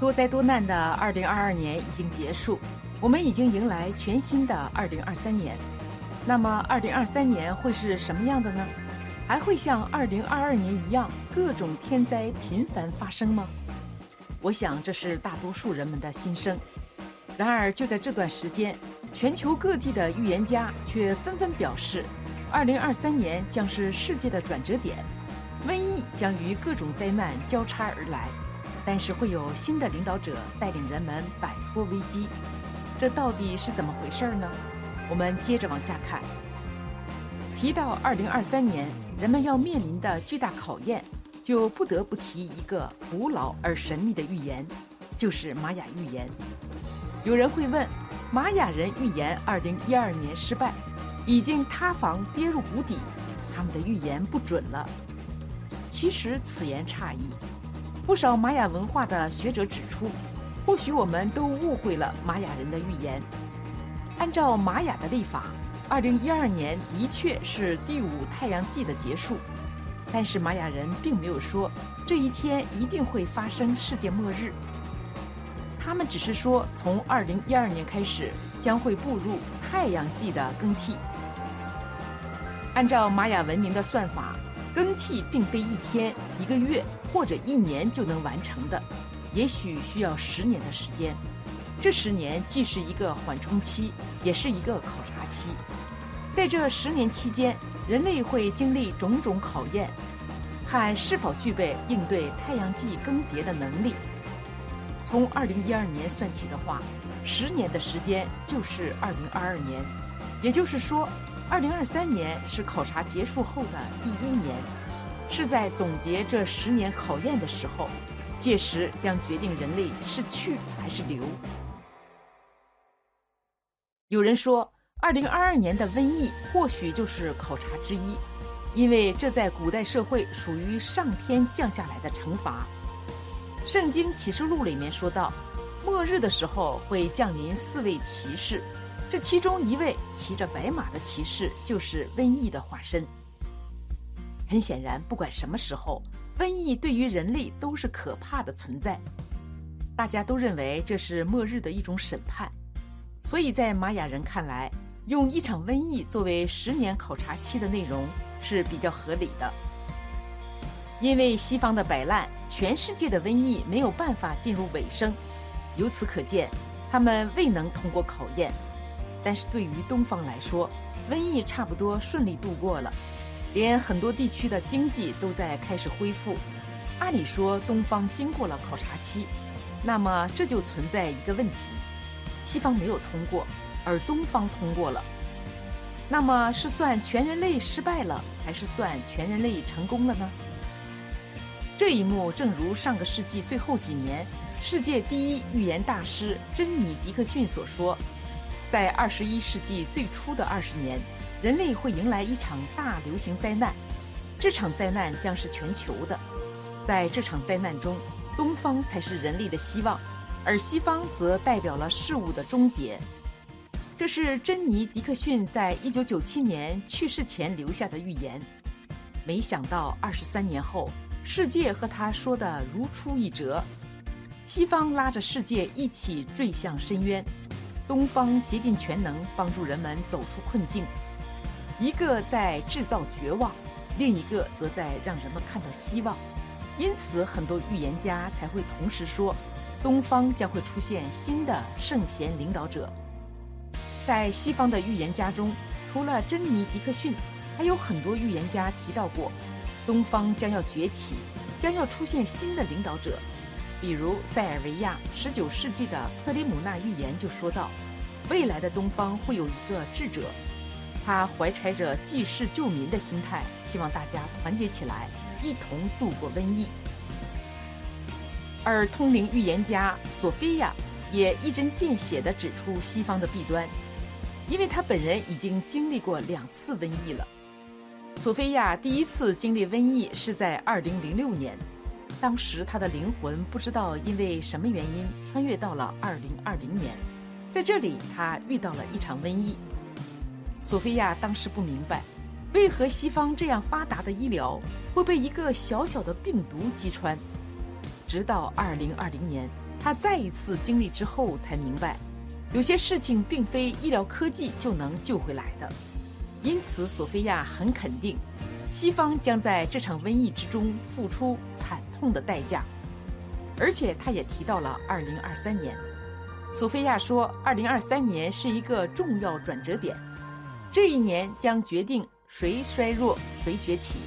多灾多难的二零二二年已经结束，我们已经迎来全新的二零二三年。那么，二零二三年会是什么样的呢？还会像二零二二年一样，各种天灾频繁发生吗？我想这是大多数人们的心声。然而，就在这段时间，全球各地的预言家却纷纷表示，二零二三年将是世界的转折点，瘟疫将与各种灾难交叉而来。但是会有新的领导者带领人们摆脱危机，这到底是怎么回事呢？我们接着往下看。提到二零二三年人们要面临的巨大考验，就不得不提一个古老而神秘的预言，就是玛雅预言。有人会问，玛雅人预言二零一二年失败，已经塌房跌入谷底，他们的预言不准了。其实此言差矣。不少玛雅文化的学者指出，或许我们都误会了玛雅人的预言。按照玛雅的历法，二零一二年的确是第五太阳纪的结束，但是玛雅人并没有说这一天一定会发生世界末日。他们只是说，从二零一二年开始将会步入太阳纪的更替。按照玛雅文明的算法。更替并非一天、一个月或者一年就能完成的，也许需要十年的时间。这十年既是一个缓冲期，也是一个考察期。在这十年期间，人类会经历种种考验，看是否具备应对太阳系更迭的能力。从二零一二年算起的话，十年的时间就是二零二二年，也就是说。二零二三年是考察结束后的第一年，是在总结这十年考验的时候，届时将决定人类是去还是留。有人说，二零二二年的瘟疫或许就是考察之一，因为这在古代社会属于上天降下来的惩罚。圣经启示录里面说到，末日的时候会降临四位骑士。这其中一位骑着白马的骑士就是瘟疫的化身。很显然，不管什么时候，瘟疫对于人类都是可怕的存在。大家都认为这是末日的一种审判，所以在玛雅人看来，用一场瘟疫作为十年考察期的内容是比较合理的。因为西方的摆烂，全世界的瘟疫没有办法进入尾声，由此可见，他们未能通过考验。但是对于东方来说，瘟疫差不多顺利度过了，连很多地区的经济都在开始恢复。按理说，东方经过了考察期，那么这就存在一个问题：西方没有通过，而东方通过了。那么是算全人类失败了，还是算全人类成功了呢？这一幕正如上个世纪最后几年，世界第一预言大师珍妮·迪克逊所说。在二十一世纪最初的二十年，人类会迎来一场大流行灾难，这场灾难将是全球的。在这场灾难中，东方才是人类的希望，而西方则代表了事物的终结。这是珍妮·迪克逊在一九九七年去世前留下的预言。没想到二十三年后，世界和他说的如出一辙，西方拉着世界一起坠向深渊。东方竭尽全能帮助人们走出困境，一个在制造绝望，另一个则在让人们看到希望。因此，很多预言家才会同时说，东方将会出现新的圣贤领导者。在西方的预言家中，除了珍妮·迪克逊，还有很多预言家提到过，东方将要崛起，将要出现新的领导者。比如塞尔维亚19世纪的克里姆纳预言就说到，未来的东方会有一个智者，他怀揣着济世救民的心态，希望大家团结起来，一同度过瘟疫。而通灵预言家索菲亚也一针见血地指出西方的弊端，因为他本人已经经历过两次瘟疫了。索菲亚第一次经历瘟疫是在2006年。当时他的灵魂不知道因为什么原因穿越到了二零二零年，在这里他遇到了一场瘟疫。索菲亚当时不明白，为何西方这样发达的医疗会被一个小小的病毒击穿。直到二零二零年，他再一次经历之后，才明白，有些事情并非医疗科技就能救回来的。因此，索菲亚很肯定，西方将在这场瘟疫之中付出惨痛的代价。而且，他也提到了二零二三年。索菲亚说，二零二三年是一个重要转折点，这一年将决定谁衰弱，谁崛起。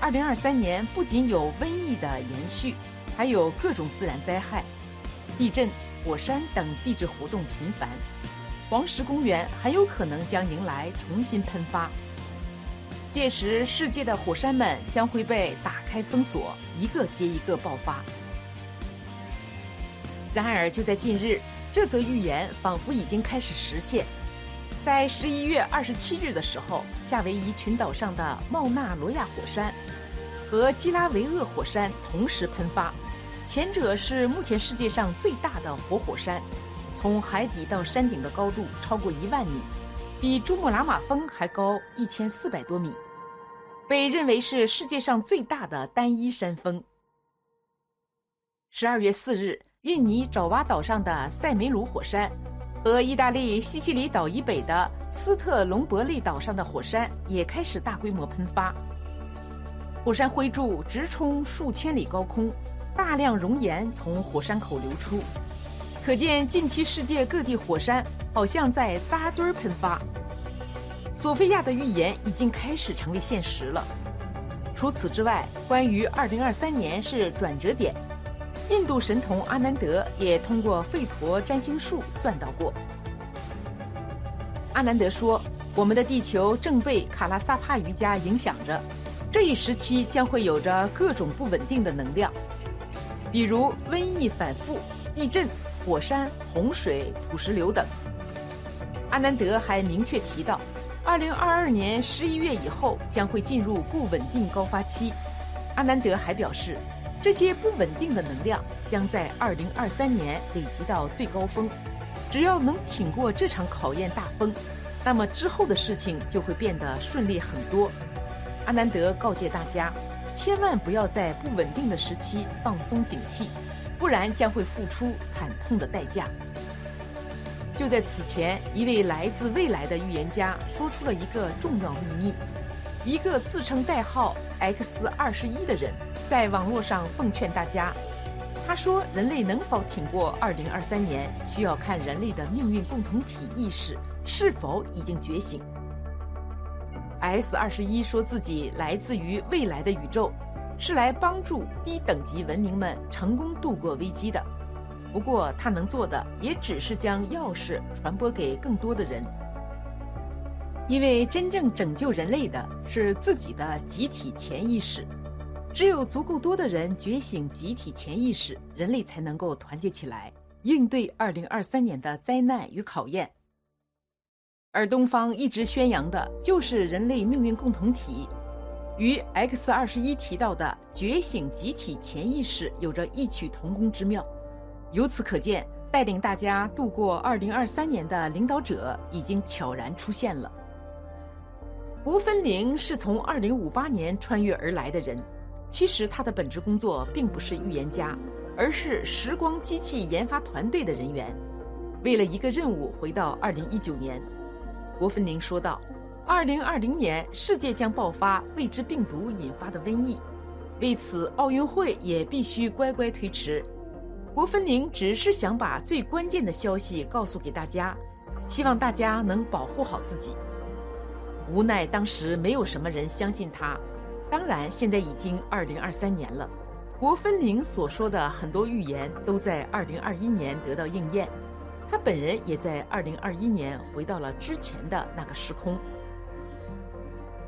二零二三年不仅有瘟疫的延续，还有各种自然灾害，地震、火山等地质活动频繁。黄石公园很有可能将迎来重新喷发，届时世界的火山们将会被打开封锁，一个接一个爆发。然而，就在近日，这则预言仿佛已经开始实现。在十一月二十七日的时候，夏威夷群岛上的茂纳罗亚火山和基拉维厄火山同时喷发，前者是目前世界上最大的活火山。从海底到山顶的高度超过一万米，比珠穆朗玛峰还高一千四百多米，被认为是世界上最大的单一山峰。十二月四日，印尼爪哇岛上的塞梅鲁火山和意大利西西里岛以北的斯特隆伯利岛上的火山也开始大规模喷发，火山灰柱直冲数千里高空，大量熔岩从火山口流出。可见，近期世界各地火山好像在扎堆儿喷发。索菲亚的预言已经开始成为现实了。除此之外，关于2023年是转折点，印度神童阿南德也通过吠陀占星术算到过。阿南德说：“我们的地球正被卡拉萨帕瑜伽影响着，这一时期将会有着各种不稳定的能量，比如瘟疫反复、地震。”火山、洪水、土石流等。阿南德还明确提到，二零二二年十一月以后将会进入不稳定高发期。阿南德还表示，这些不稳定的能量将在二零二三年累积到最高峰。只要能挺过这场考验大风，那么之后的事情就会变得顺利很多。阿南德告诫大家，千万不要在不稳定的时期放松警惕。不然将会付出惨痛的代价。就在此前，一位来自未来的预言家说出了一个重要秘密：一个自称代号 X 二十一的人在网络上奉劝大家，他说，人类能否挺过二零二三年，需要看人类的命运共同体意识是否已经觉醒。S 二十一说自己来自于未来的宇宙。是来帮助低等级文明们成功度过危机的。不过，他能做的也只是将钥匙传播给更多的人，因为真正拯救人类的是自己的集体潜意识。只有足够多的人觉醒集体潜意识，人类才能够团结起来，应对2023年的灾难与考验。而东方一直宣扬的就是人类命运共同体。与 X 二十一提到的觉醒集体潜意识有着异曲同工之妙。由此可见，带领大家度过二零二三年的领导者已经悄然出现了。吴芬玲是从二零五八年穿越而来的人，其实他的本职工作并不是预言家，而是时光机器研发团队的人员。为了一个任务回到二零一九年，吴芬玲说道。二零二零年，世界将爆发未知病毒引发的瘟疫，为此，奥运会也必须乖乖推迟。郭芬玲只是想把最关键的消息告诉给大家，希望大家能保护好自己。无奈当时没有什么人相信他。当然，现在已经二零二三年了，郭芬玲所说的很多预言都在二零二一年得到应验，他本人也在二零二一年回到了之前的那个时空。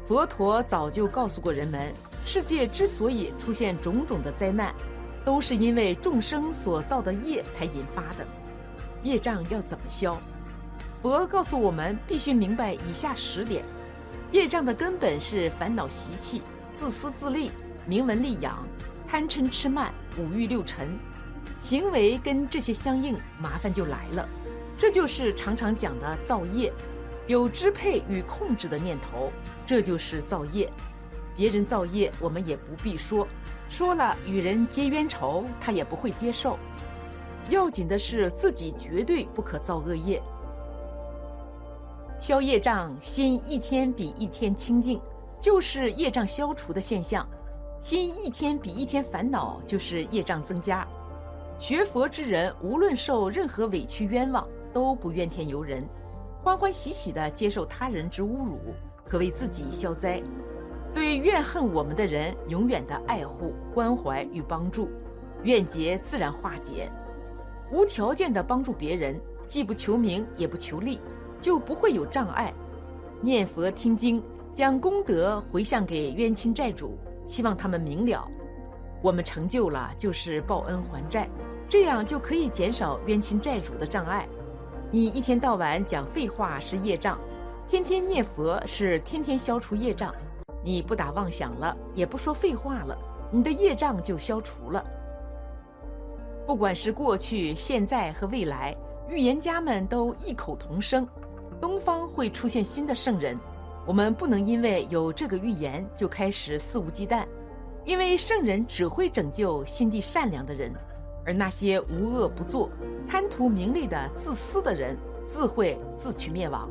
佛陀早就告诉过人们，世界之所以出现种种的灾难，都是因为众生所造的业才引发的。业障要怎么消？佛告诉我们，必须明白以下十点：业障的根本是烦恼习气、自私自利、名闻利养、贪嗔痴慢、五欲六尘。行为跟这些相应，麻烦就来了。这就是常常讲的造业。有支配与控制的念头，这就是造业。别人造业，我们也不必说，说了与人结冤仇，他也不会接受。要紧的是自己绝对不可造恶业。消业障，心一天比一天清净，就是业障消除的现象；心一天比一天烦恼，就是业障增加。学佛之人，无论受任何委屈冤枉，都不怨天尤人，欢欢喜喜地接受他人之侮辱，可为自己消灾。对怨恨我们的人，永远的爱护、关怀与帮助，怨结自然化解。无条件的帮助别人，既不求名也不求利，就不会有障碍。念佛听经，将功德回向给冤亲债主，希望他们明了，我们成就了就是报恩还债，这样就可以减少冤亲债主的障碍。你一天到晚讲废话是业障，天天念佛是天天消除业障。你不打妄想了，也不说废话了，你的业障就消除了。不管是过去、现在和未来，预言家们都异口同声：东方会出现新的圣人。我们不能因为有这个预言就开始肆无忌惮，因为圣人只会拯救心地善良的人，而那些无恶不作、贪图名利的自私的人，自会自取灭亡。